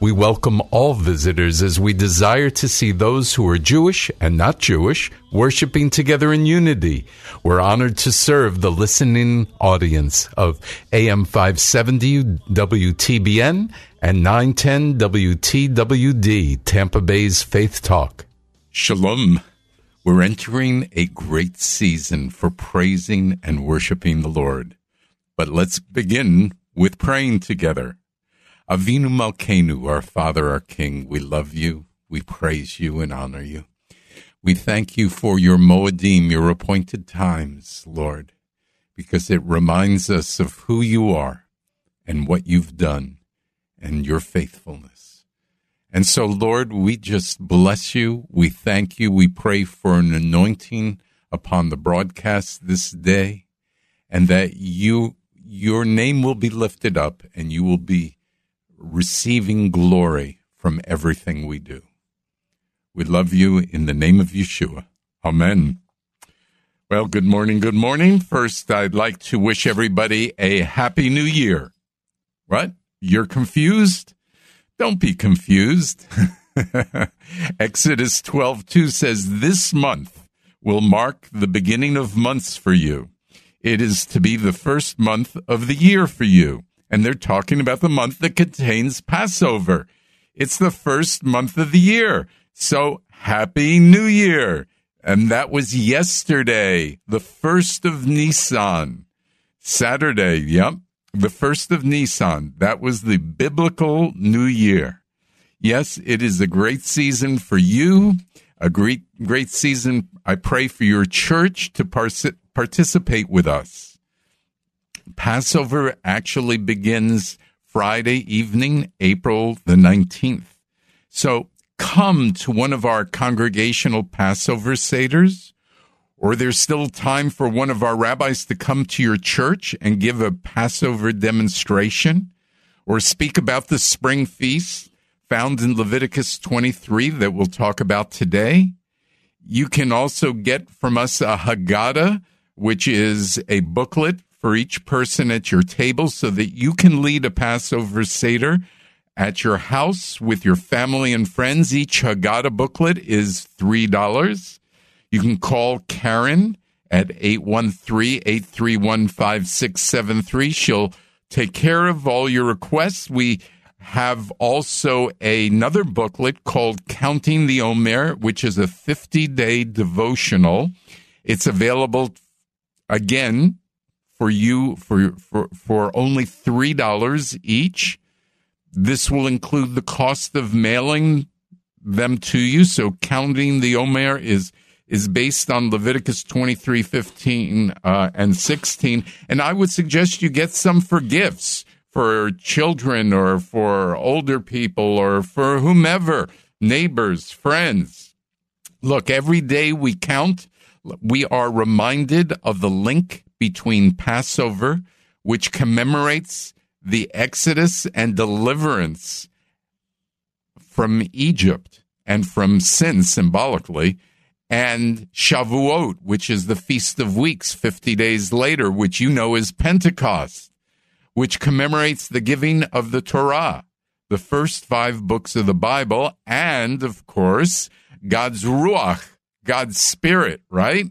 We welcome all visitors as we desire to see those who are Jewish and not Jewish worshiping together in unity. We're honored to serve the listening audience of AM 570 WTBN and 910 WTWD, Tampa Bay's Faith Talk. Shalom. We're entering a great season for praising and worshiping the Lord. But let's begin with praying together. Avinu Malkeinu, our Father, our King, we love you, we praise you and honor you. We thank you for your Moedim, your appointed times, Lord, because it reminds us of who you are and what you've done and your faithfulness. And so, Lord, we just bless you. We thank you. We pray for an anointing upon the broadcast this day and that you, your name will be lifted up and you will be receiving glory from everything we do. We love you in the name of Yeshua. Amen. Well, good morning. Good morning. First, I'd like to wish everybody a happy new year. What? You're confused? Don't be confused. Exodus 12:2 says this month will mark the beginning of months for you. It is to be the first month of the year for you. And they're talking about the month that contains Passover. It's the first month of the year. So happy new year. And that was yesterday, the first of Nisan. Saturday, yep the first of Nisan. That was the biblical new year. Yes, it is a great season for you, a great, great season. I pray for your church to par- participate with us. Passover actually begins Friday evening, April the 19th. So come to one of our congregational Passover Seders or there's still time for one of our rabbis to come to your church and give a Passover demonstration or speak about the spring feast found in Leviticus 23 that we'll talk about today. You can also get from us a Haggadah, which is a booklet for each person at your table so that you can lead a Passover Seder at your house with your family and friends. Each Haggadah booklet is $3. You can call Karen at 813-831-5673. She'll take care of all your requests. We have also another booklet called Counting the Omer, which is a 50-day devotional. It's available again for you for for for only $3 each. This will include the cost of mailing them to you. So counting the Omer is is based on Leviticus 23, 15, uh, and 16. And I would suggest you get some for gifts for children or for older people or for whomever, neighbors, friends. Look, every day we count, we are reminded of the link between Passover, which commemorates the Exodus and deliverance from Egypt and from sin symbolically, and Shavuot, which is the Feast of Weeks 50 days later, which you know is Pentecost, which commemorates the giving of the Torah. the first five books of the Bible, and of course, God's Ruach, God's Spirit, right?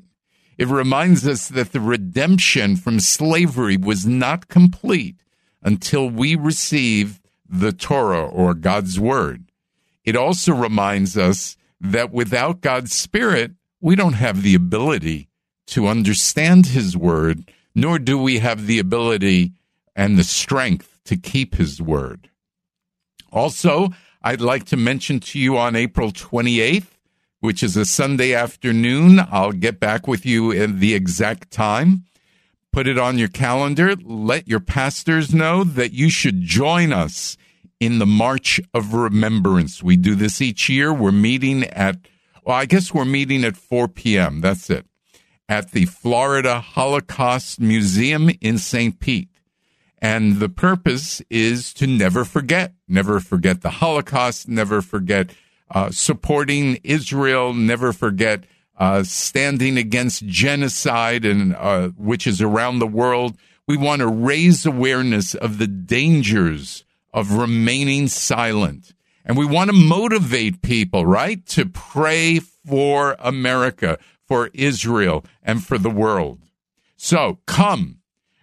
It reminds us that the redemption from slavery was not complete until we receive the Torah or God's Word. It also reminds us that without God's Spirit, we don't have the ability to understand His Word, nor do we have the ability and the strength to keep His Word. Also, I'd like to mention to you on April 28th, which is a Sunday afternoon, I'll get back with you in the exact time. Put it on your calendar. Let your pastors know that you should join us in the March of Remembrance. We do this each year. We're meeting at, well, I guess we're meeting at 4 p.m. That's it. At the Florida Holocaust Museum in St. Pete. And the purpose is to never forget, never forget the Holocaust, never forget uh, supporting Israel, never forget uh, standing against genocide and uh, which is around the world. We want to raise awareness of the dangers of remaining silent. And we want to motivate people, right, to pray for America, for Israel, and for the world. So come,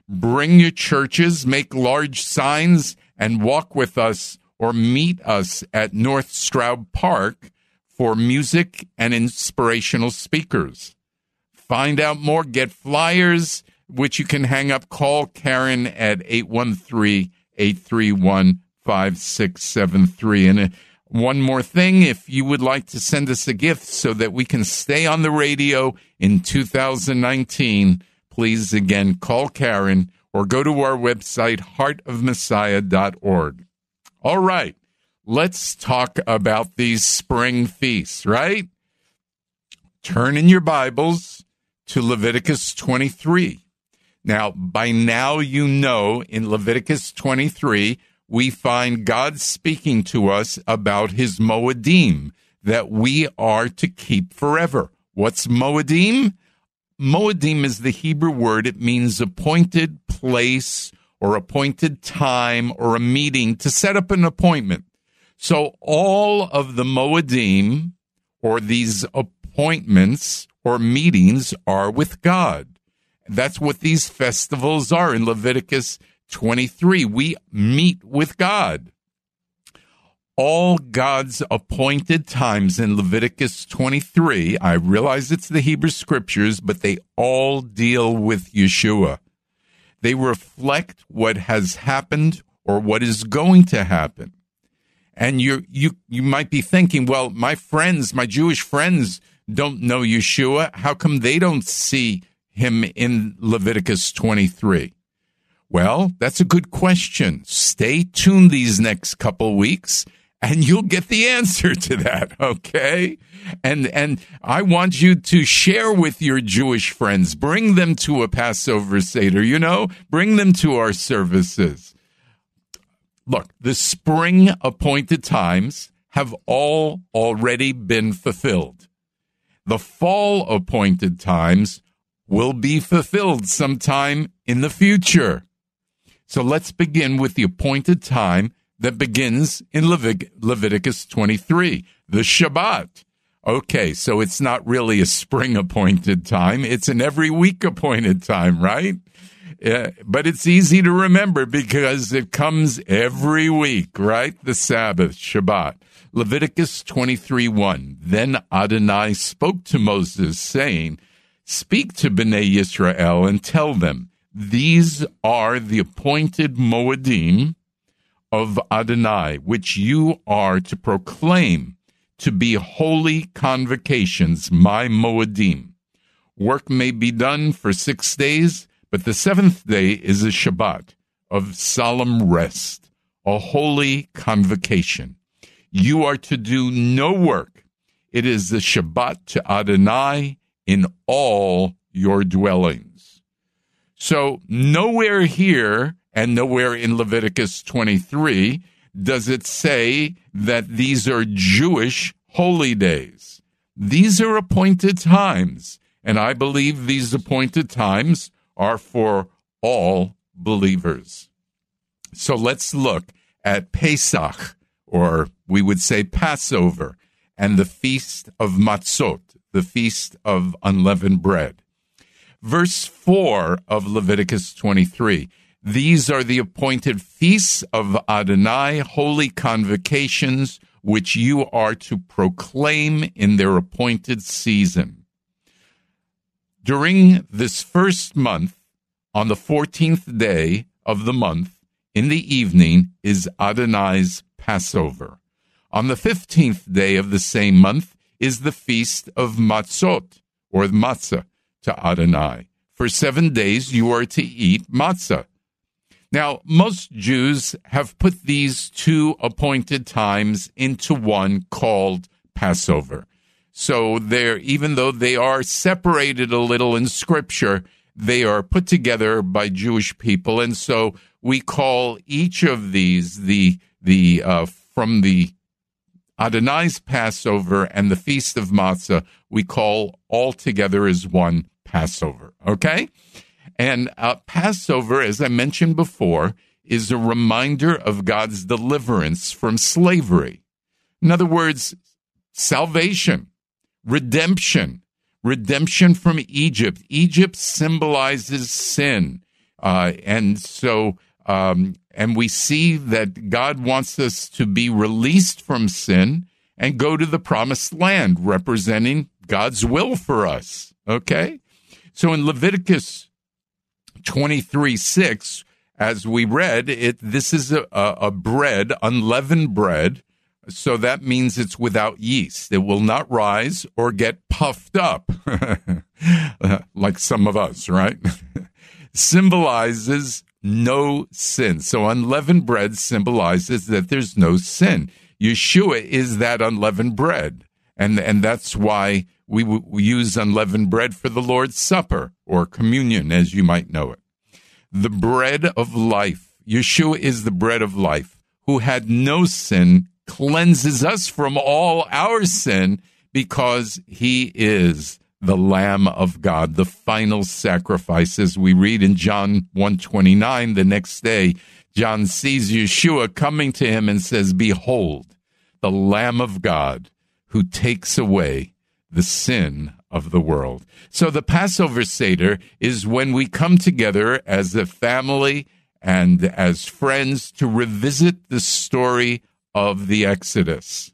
bring your churches, make large signs, and walk with us or meet us at North Straub Park for music and inspirational speakers. Find out more, get flyers, which you can hang up. Call Karen at 813 831 5673. And uh, one more thing if you would like to send us a gift so that we can stay on the radio in 2019, please again call Karen or go to our website, heartofmessiah.org. All right, let's talk about these spring feasts, right? Turn in your Bibles to Leviticus 23. Now, by now you know in Leviticus 23, we find God speaking to us about his Moedim that we are to keep forever. What's Moedim? Moedim is the Hebrew word. It means appointed place or appointed time or a meeting to set up an appointment. So all of the Moedim or these appointments or meetings are with God. That's what these festivals are in Leviticus 23. We meet with God. All God's appointed times in Leviticus 23, I realize it's the Hebrew scriptures, but they all deal with Yeshua. They reflect what has happened or what is going to happen. And you you you might be thinking, well, my friends, my Jewish friends don't know Yeshua. How come they don't see him in Leviticus 23? Well, that's a good question. Stay tuned these next couple weeks and you'll get the answer to that, okay? And and I want you to share with your Jewish friends. Bring them to a Passover Seder, you know? Bring them to our services. Look, the spring appointed times have all already been fulfilled. The fall appointed times will be fulfilled sometime in the future. So let's begin with the appointed time that begins in Levit- Leviticus 23, the Shabbat. Okay, so it's not really a spring appointed time, it's an every week appointed time, right? Uh, but it's easy to remember because it comes every week, right? The Sabbath, Shabbat. Leviticus 23 1. Then Adonai spoke to Moses, saying, Speak to Bnei Israel and tell them, These are the appointed Moedim of Adonai, which you are to proclaim to be holy convocations, my Moedim. Work may be done for six days, but the seventh day is a Shabbat of solemn rest, a holy convocation. You are to do no work. It is the Shabbat to Adonai in all your dwellings. So, nowhere here and nowhere in Leviticus 23 does it say that these are Jewish holy days. These are appointed times, and I believe these appointed times are for all believers. So let's look at Pesach, or we would say Passover, and the Feast of Matzot, the Feast of Unleavened Bread. Verse 4 of Leviticus 23 These are the appointed feasts of Adonai, holy convocations, which you are to proclaim in their appointed season. During this first month, on the 14th day of the month, in the evening, is Adonai's Passover. On the 15th day of the same month is the feast of Matzot, or matzah, to Adonai. For seven days you are to eat matzah. Now, most Jews have put these two appointed times into one called Passover. So they're, even though they are separated a little in scripture, they are put together by Jewish people. And so we call each of these the, the, uh, from the Adonai's Passover and the Feast of Matzah, we call all together as one Passover. Okay? And uh, Passover, as I mentioned before, is a reminder of God's deliverance from slavery. In other words, salvation, redemption, redemption from Egypt. Egypt symbolizes sin. Uh, and so, um, and we see that God wants us to be released from sin and go to the promised land, representing God's will for us. Okay? So in Leviticus 23 6, as we read, it this is a, a bread, unleavened bread. So that means it's without yeast. It will not rise or get puffed up like some of us, right? Symbolizes no sin. So unleavened bread symbolizes that there's no sin. Yeshua is that unleavened bread. And, and that's why we, we use unleavened bread for the Lord's Supper or communion, as you might know it. The bread of life. Yeshua is the bread of life, who had no sin, cleanses us from all our sin because he is the lamb of god the final sacrifice as we read in john 129 the next day john sees yeshua coming to him and says behold the lamb of god who takes away the sin of the world. So the Passover Seder is when we come together as a family and as friends to revisit the story of the Exodus.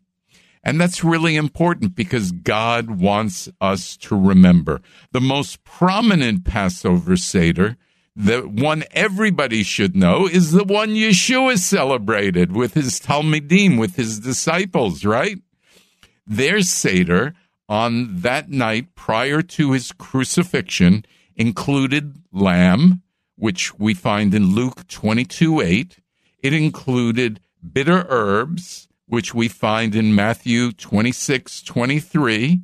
And that's really important because God wants us to remember. The most prominent Passover Seder, the one everybody should know, is the one Yeshua celebrated with his Talmidim, with his disciples, right? Their Seder on that night prior to his crucifixion included lamb, which we find in Luke 22 8. It included bitter herbs, which we find in Matthew 26 23,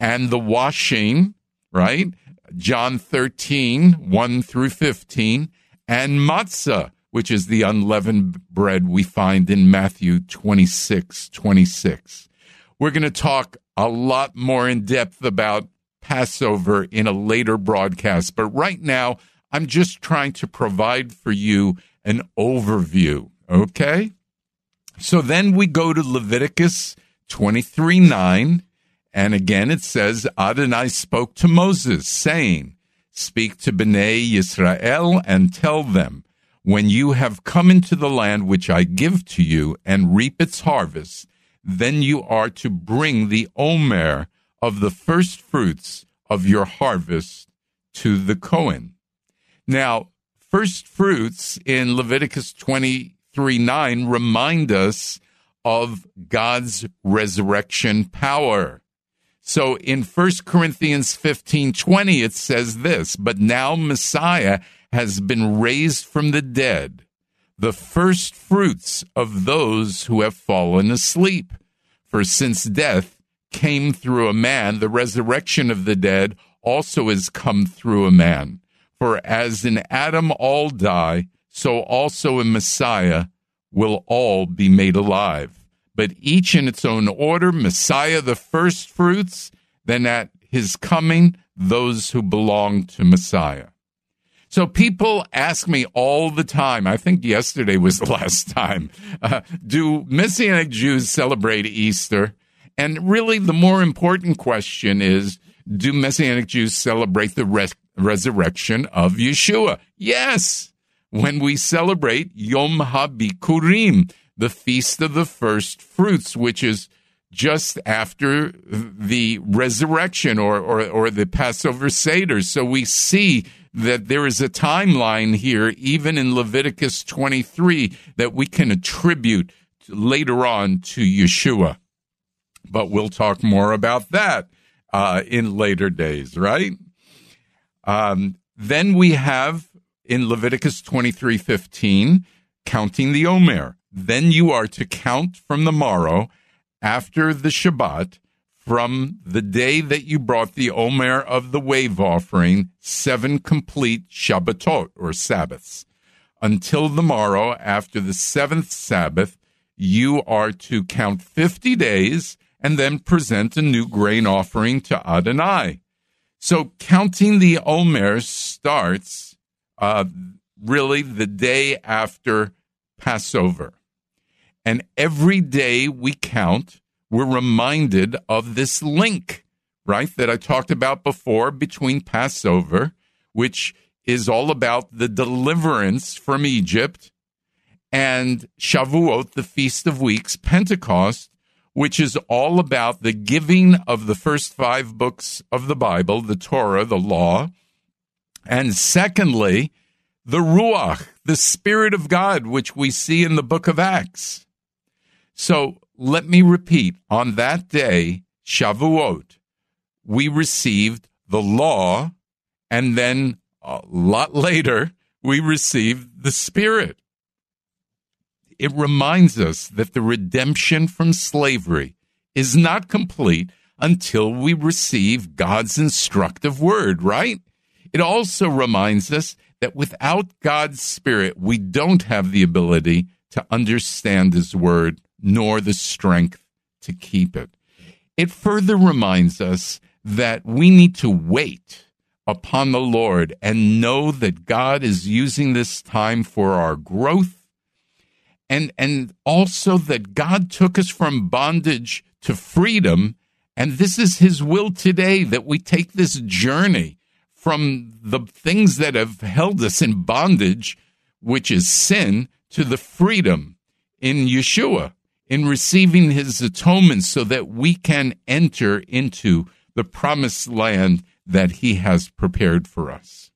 and the washing, right? John 13 1 through 15, and matzah, which is the unleavened bread we find in Matthew 26 26. We're going to talk a lot more in depth about Passover in a later broadcast. But right now, I'm just trying to provide for you an overview. Okay? So then we go to Leviticus 23 9. And again, it says, Adonai spoke to Moses, saying, Speak to Bnei Yisrael and tell them, when you have come into the land which I give to you and reap its harvest, then you are to bring the omer of the first fruits of your harvest to the Cohen. Now, first fruits in Leviticus 23 9 remind us of God's resurrection power. So in 1 Corinthians 15 20, it says this, but now Messiah has been raised from the dead the first fruits of those who have fallen asleep. For since death came through a man, the resurrection of the dead also has come through a man. For as in Adam all die, so also in Messiah will all be made alive. But each in its own order Messiah the first fruits, then at his coming, those who belong to Messiah. So people ask me all the time. I think yesterday was the last time. Uh, do Messianic Jews celebrate Easter? And really, the more important question is do Messianic Jews celebrate the res- resurrection of Yeshua? Yes. When we celebrate Yom HaBikurim, the Feast of the First Fruits, which is just after the resurrection or, or, or the Passover Seder. So we see that there is a timeline here, even in Leviticus 23, that we can attribute later on to Yeshua. But we'll talk more about that uh, in later days, right? Um, then we have in Leviticus 23 15, counting the Omer. Then you are to count from the morrow after the Shabbat from the day that you brought the Omer of the wave offering, seven complete Shabbatot or Sabbaths. Until the morrow after the seventh Sabbath, you are to count 50 days and then present a new grain offering to Adonai. So counting the Omer starts uh, really the day after Passover. And every day we count, we're reminded of this link, right, that I talked about before between Passover, which is all about the deliverance from Egypt, and Shavuot, the Feast of Weeks, Pentecost, which is all about the giving of the first five books of the Bible, the Torah, the law, and secondly, the Ruach, the Spirit of God, which we see in the book of Acts. So let me repeat on that day, Shavuot, we received the law, and then a lot later, we received the Spirit. It reminds us that the redemption from slavery is not complete until we receive God's instructive word, right? It also reminds us that without God's Spirit, we don't have the ability to understand His Word nor the strength to keep it. It further reminds us that we need to wait upon the Lord and know that God is using this time for our growth and and also that God took us from bondage to freedom and this is his will today that we take this journey from the things that have held us in bondage, which is sin, to the freedom in Yeshua, in receiving his atonement so that we can enter into the promised land that he has prepared for us.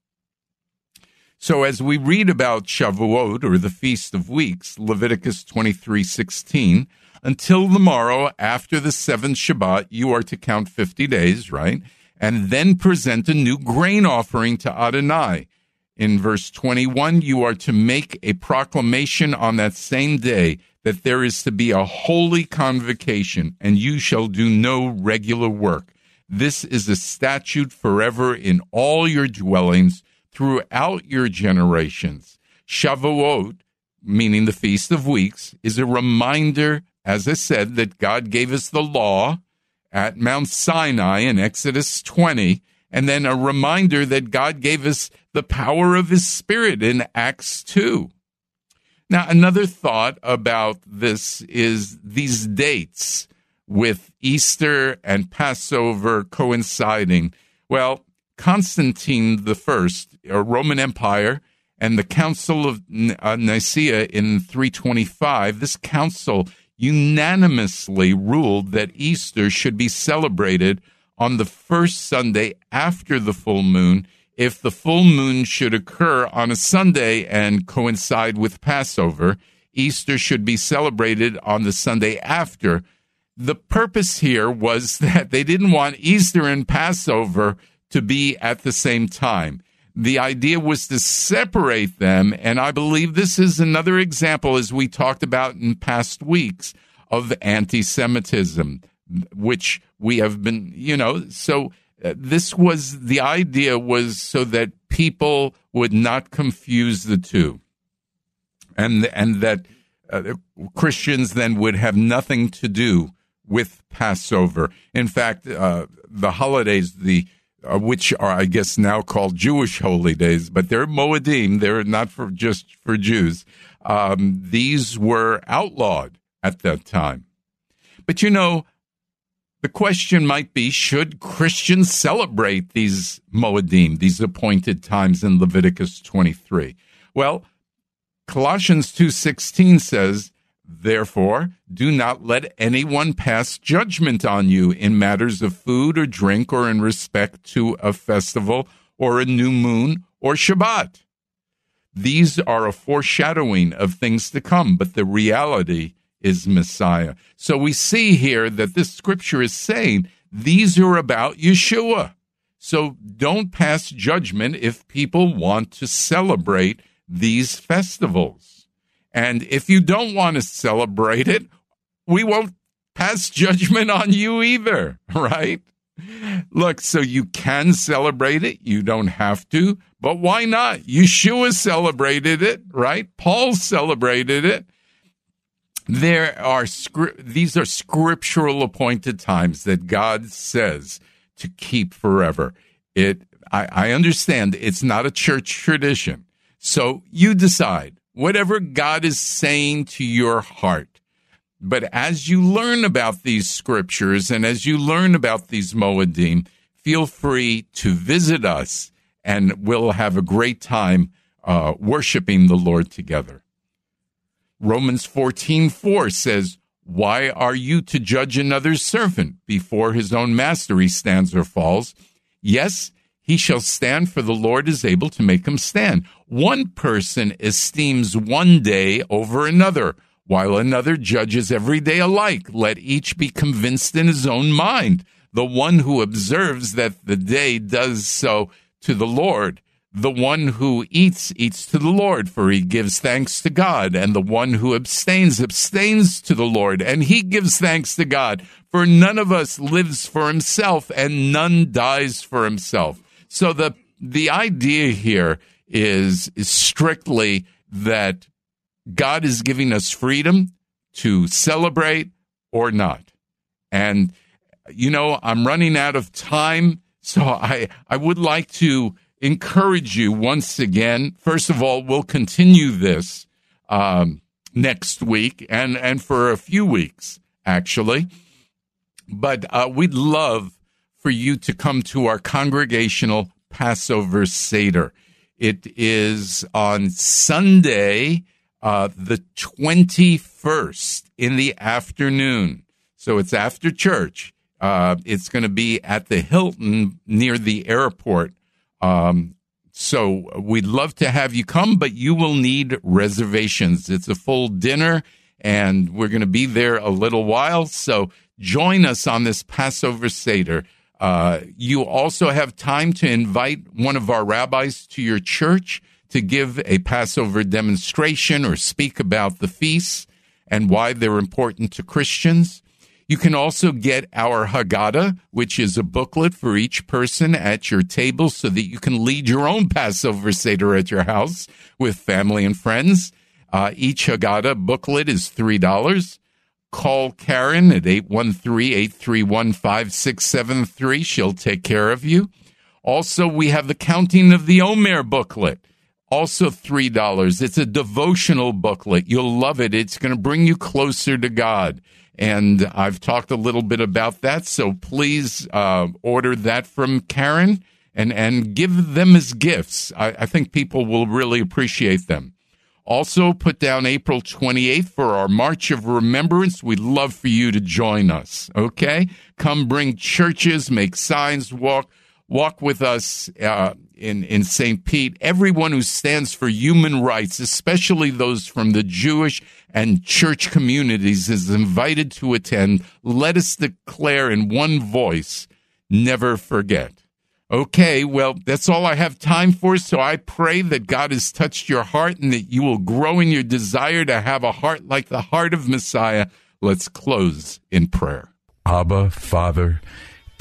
So as we read about Shavuot or the Feast of Weeks, Leviticus 23:16, until the morrow after the seventh Shabbat, you are to count 50 days, right? and then present a new grain offering to Adonai. In verse 21, you are to make a proclamation on that same day that there is to be a holy convocation, and you shall do no regular work. This is a statute forever in all your dwellings throughout your generations. Shavuot, meaning the Feast of Weeks, is a reminder, as I said, that God gave us the law at Mount Sinai in Exodus 20, and then a reminder that God gave us the power of His Spirit in Acts 2. Now, another thought about this is these dates with Easter and Passover coinciding. Well, Constantine I, a Roman Empire, and the Council of uh, Nicaea in 325, this council unanimously ruled that Easter should be celebrated on the first Sunday after the full moon if the full moon should occur on a Sunday and coincide with Passover. Easter should be celebrated on the Sunday after. The purpose here was that they didn't want Easter and Passover to be at the same time. The idea was to separate them. And I believe this is another example, as we talked about in past weeks, of anti Semitism, which we have been, you know, so this was the idea was so that people would not confuse the two. And, and that uh, Christians then would have nothing to do with Passover. In fact, uh, the holidays, the uh, which are, I guess, now called Jewish holy days, but they're Moedim. They're not for just for Jews. Um, these were outlawed at that time. But you know, the question might be should Christians celebrate these Moedim, these appointed times in Leviticus 23? Well, Colossians 2:16 says, "Therefore, do not let anyone pass judgment on you in matters of food or drink or in respect to a festival or a new moon or Shabbat." These are a foreshadowing of things to come, but the reality is Messiah. So we see here that this scripture is saying these are about Yeshua. So don't pass judgment if people want to celebrate these festivals. And if you don't want to celebrate it, we won't pass judgment on you either, right? Look, so you can celebrate it. You don't have to, but why not? Yeshua celebrated it, right? Paul celebrated it. There are these are scriptural appointed times that God says to keep forever. It I, I understand it's not a church tradition. So you decide whatever God is saying to your heart. But as you learn about these scriptures and as you learn about these Moedim, feel free to visit us and we'll have a great time uh, worshiping the Lord together. Romans 14 4 says, Why are you to judge another's servant before his own master he stands or falls? Yes, he shall stand, for the Lord is able to make him stand. One person esteems one day over another, while another judges every day alike. Let each be convinced in his own mind. The one who observes that the day does so to the Lord. The one who eats, eats to the Lord, for he gives thanks to God. And the one who abstains, abstains to the Lord, and he gives thanks to God. For none of us lives for himself, and none dies for himself. So the the idea here is is strictly that God is giving us freedom to celebrate or not. And you know, I'm running out of time, so I I would like to encourage you once again. First of all, we'll continue this um, next week and and for a few weeks actually. But uh, we'd love for you to come to our congregational Passover Seder. It is on Sunday, uh, the 21st in the afternoon. So it's after church. Uh, it's going to be at the Hilton near the airport. Um, so we'd love to have you come, but you will need reservations. It's a full dinner and we're going to be there a little while. So join us on this Passover Seder. Uh, you also have time to invite one of our rabbis to your church to give a Passover demonstration or speak about the feasts and why they're important to Christians. You can also get our Haggadah, which is a booklet for each person at your table so that you can lead your own Passover Seder at your house with family and friends. Uh, each Haggadah booklet is $3. Call Karen at 813-831-5673. She'll take care of you. Also, we have the Counting of the Omer booklet. Also $3. It's a devotional booklet. You'll love it. It's going to bring you closer to God. And I've talked a little bit about that. So please uh, order that from Karen and, and give them as gifts. I, I think people will really appreciate them. Also, put down April 28th for our March of Remembrance. We'd love for you to join us. Okay? Come bring churches, make signs, walk, walk with us uh, in, in St. Pete. Everyone who stands for human rights, especially those from the Jewish and church communities, is invited to attend. Let us declare in one voice, never forget. Okay, well, that's all I have time for. So I pray that God has touched your heart and that you will grow in your desire to have a heart like the heart of Messiah. Let's close in prayer. Abba, Father,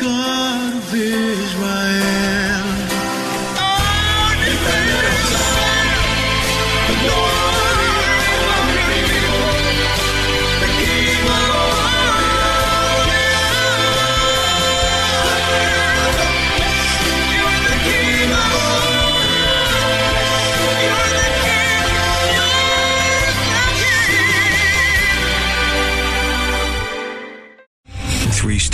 the God of Israel.